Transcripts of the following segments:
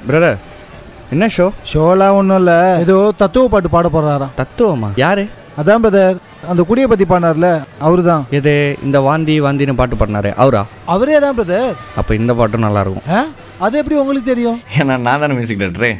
Brother என்ன show ஷோலாம் ஒன்றும் இல்லை ஏதோ தத்துவ பாட்டு பாட போறாராம் தத்துவமா? யாரு? அதான் பிரதர் அந்த குடியை பத்தி பாடினார்ல அவரு தான் எது இந்த வாந்தி வாந்தின்னு பாட்டு பாடினாரு. அவரா? அவரே தான் பிரதர் அப்ப இந்த பாட்டும் நல்லா இருக்கும் அது எப்படி உங்களுக்கு தெரியும்? ஏன்னா நான் தானே மியூசிக் டேரக்டரு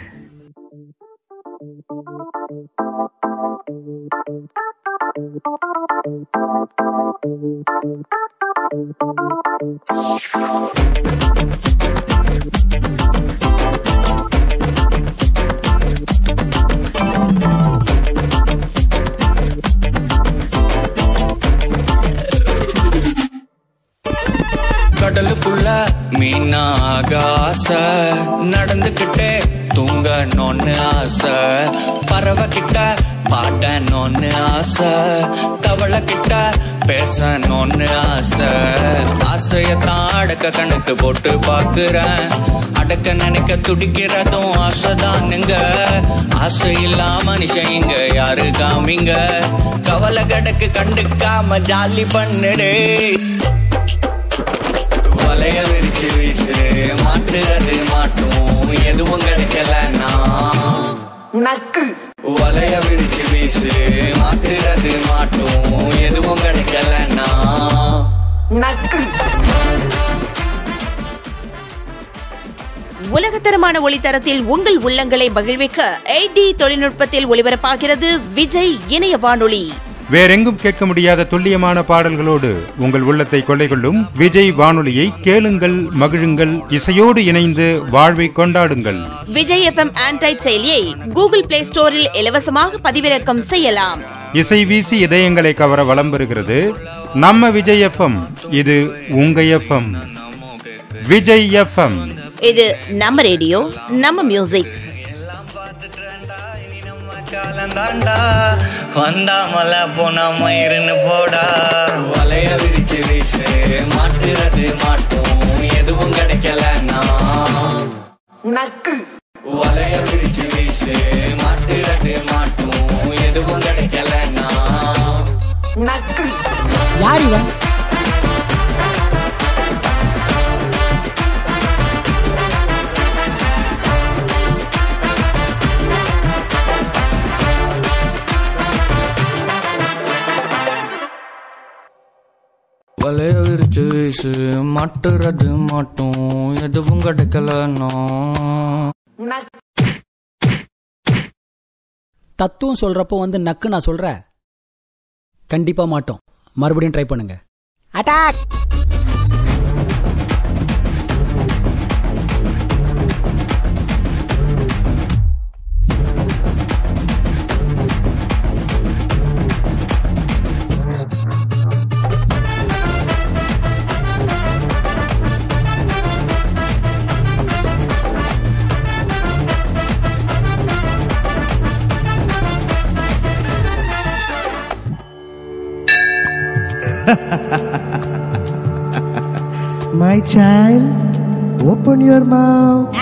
கடலுக்குள்ள மீனாகாச. ஆசை நடந்துகிட்டே தூங்கணும்னு ஆசை. பறவை கிட்ட பாடணும்னு ஆசை. தவளை கிட்ட பேசணும்னு ஆசை. ஆசையத்தான் அடக்க கணக்கு போட்டு பாக்குறேன் அடக்க நினைக்க துடிக்கிறதும் ஆசைதானுங்க ஆசை இல்லாம மனுஷன் இங்க யாரு காமிங்க கவலை கடக்கு கண்டுக்காம ஜாலி பண்ணுடே. வலைய விரிச்சு வீசு. மாட்டுறது மாட்டும். எதுவும் கிடைக்கலன்னா. நக்கு வலைய விரிச்சு வீசு. மாட்டுறது மாட்டும். எதுவும் கிடைக்கலன்னா. நக்கு உலகத்தரமான ஒளித்தரத்தில் உங்கள் உள்ளங்களை மகிழ்விக்க எயிட் தொழில்நுட்பத்தில் ஒளிபரப்பாகிறது விஜய் இணைய வானொலி வேறெங்கும் கேட்க முடியாத துல்லியமான பாடல்களோடு உங்கள் உள்ளத்தை கொள்ளை கொள்ளும் விஜய் வானொலியை கேளுங்கள் மகிழுங்கள் இசையோடு இணைந்து வாழ்வை கொண்டாடுங்கள். விஜய் எஃப்எம் ஆண்ட்ராய்ட் செயலியை கூகுள் பிளே ஸ்டோரில் இலவசமாக பதிவிறக்கம் செய்யலாம். இசை வீசி இதயங்களை கவர வலம் பெறுகிறது நம்ம விஜய் எஃப்எம் இது உங்க எஃப்எம் விஜய் எஃப்எம் இது நம்ம ரேடியோ நம்ம மியூசிக் காலந்தாண்டா வந்தாமல போனா மயிருன்னு போடா. வலைய விரிச்சு வீசு மாட்டுறது மாட்டும் எதுவும் கிடைக்கலன்னா நக்கு வலைய விரிச்சு வீசு மாட்டுறது மாட்டும் எதுவும் கிடைக்கலன்னா நக்கு யார் இவன்? வலைய விரிச்சு வீசு மாட்டுறது மாட்டும். எதுவும் கிடைக்கலன்னா தத்துவம் சொல்றப்போ வந்து நக்கு நான் சொல்ற கண்டிப்பா மாட்டோம். மறுபடியும் ட்ரை பண்ணுங்க. Attack My child, open your mouth.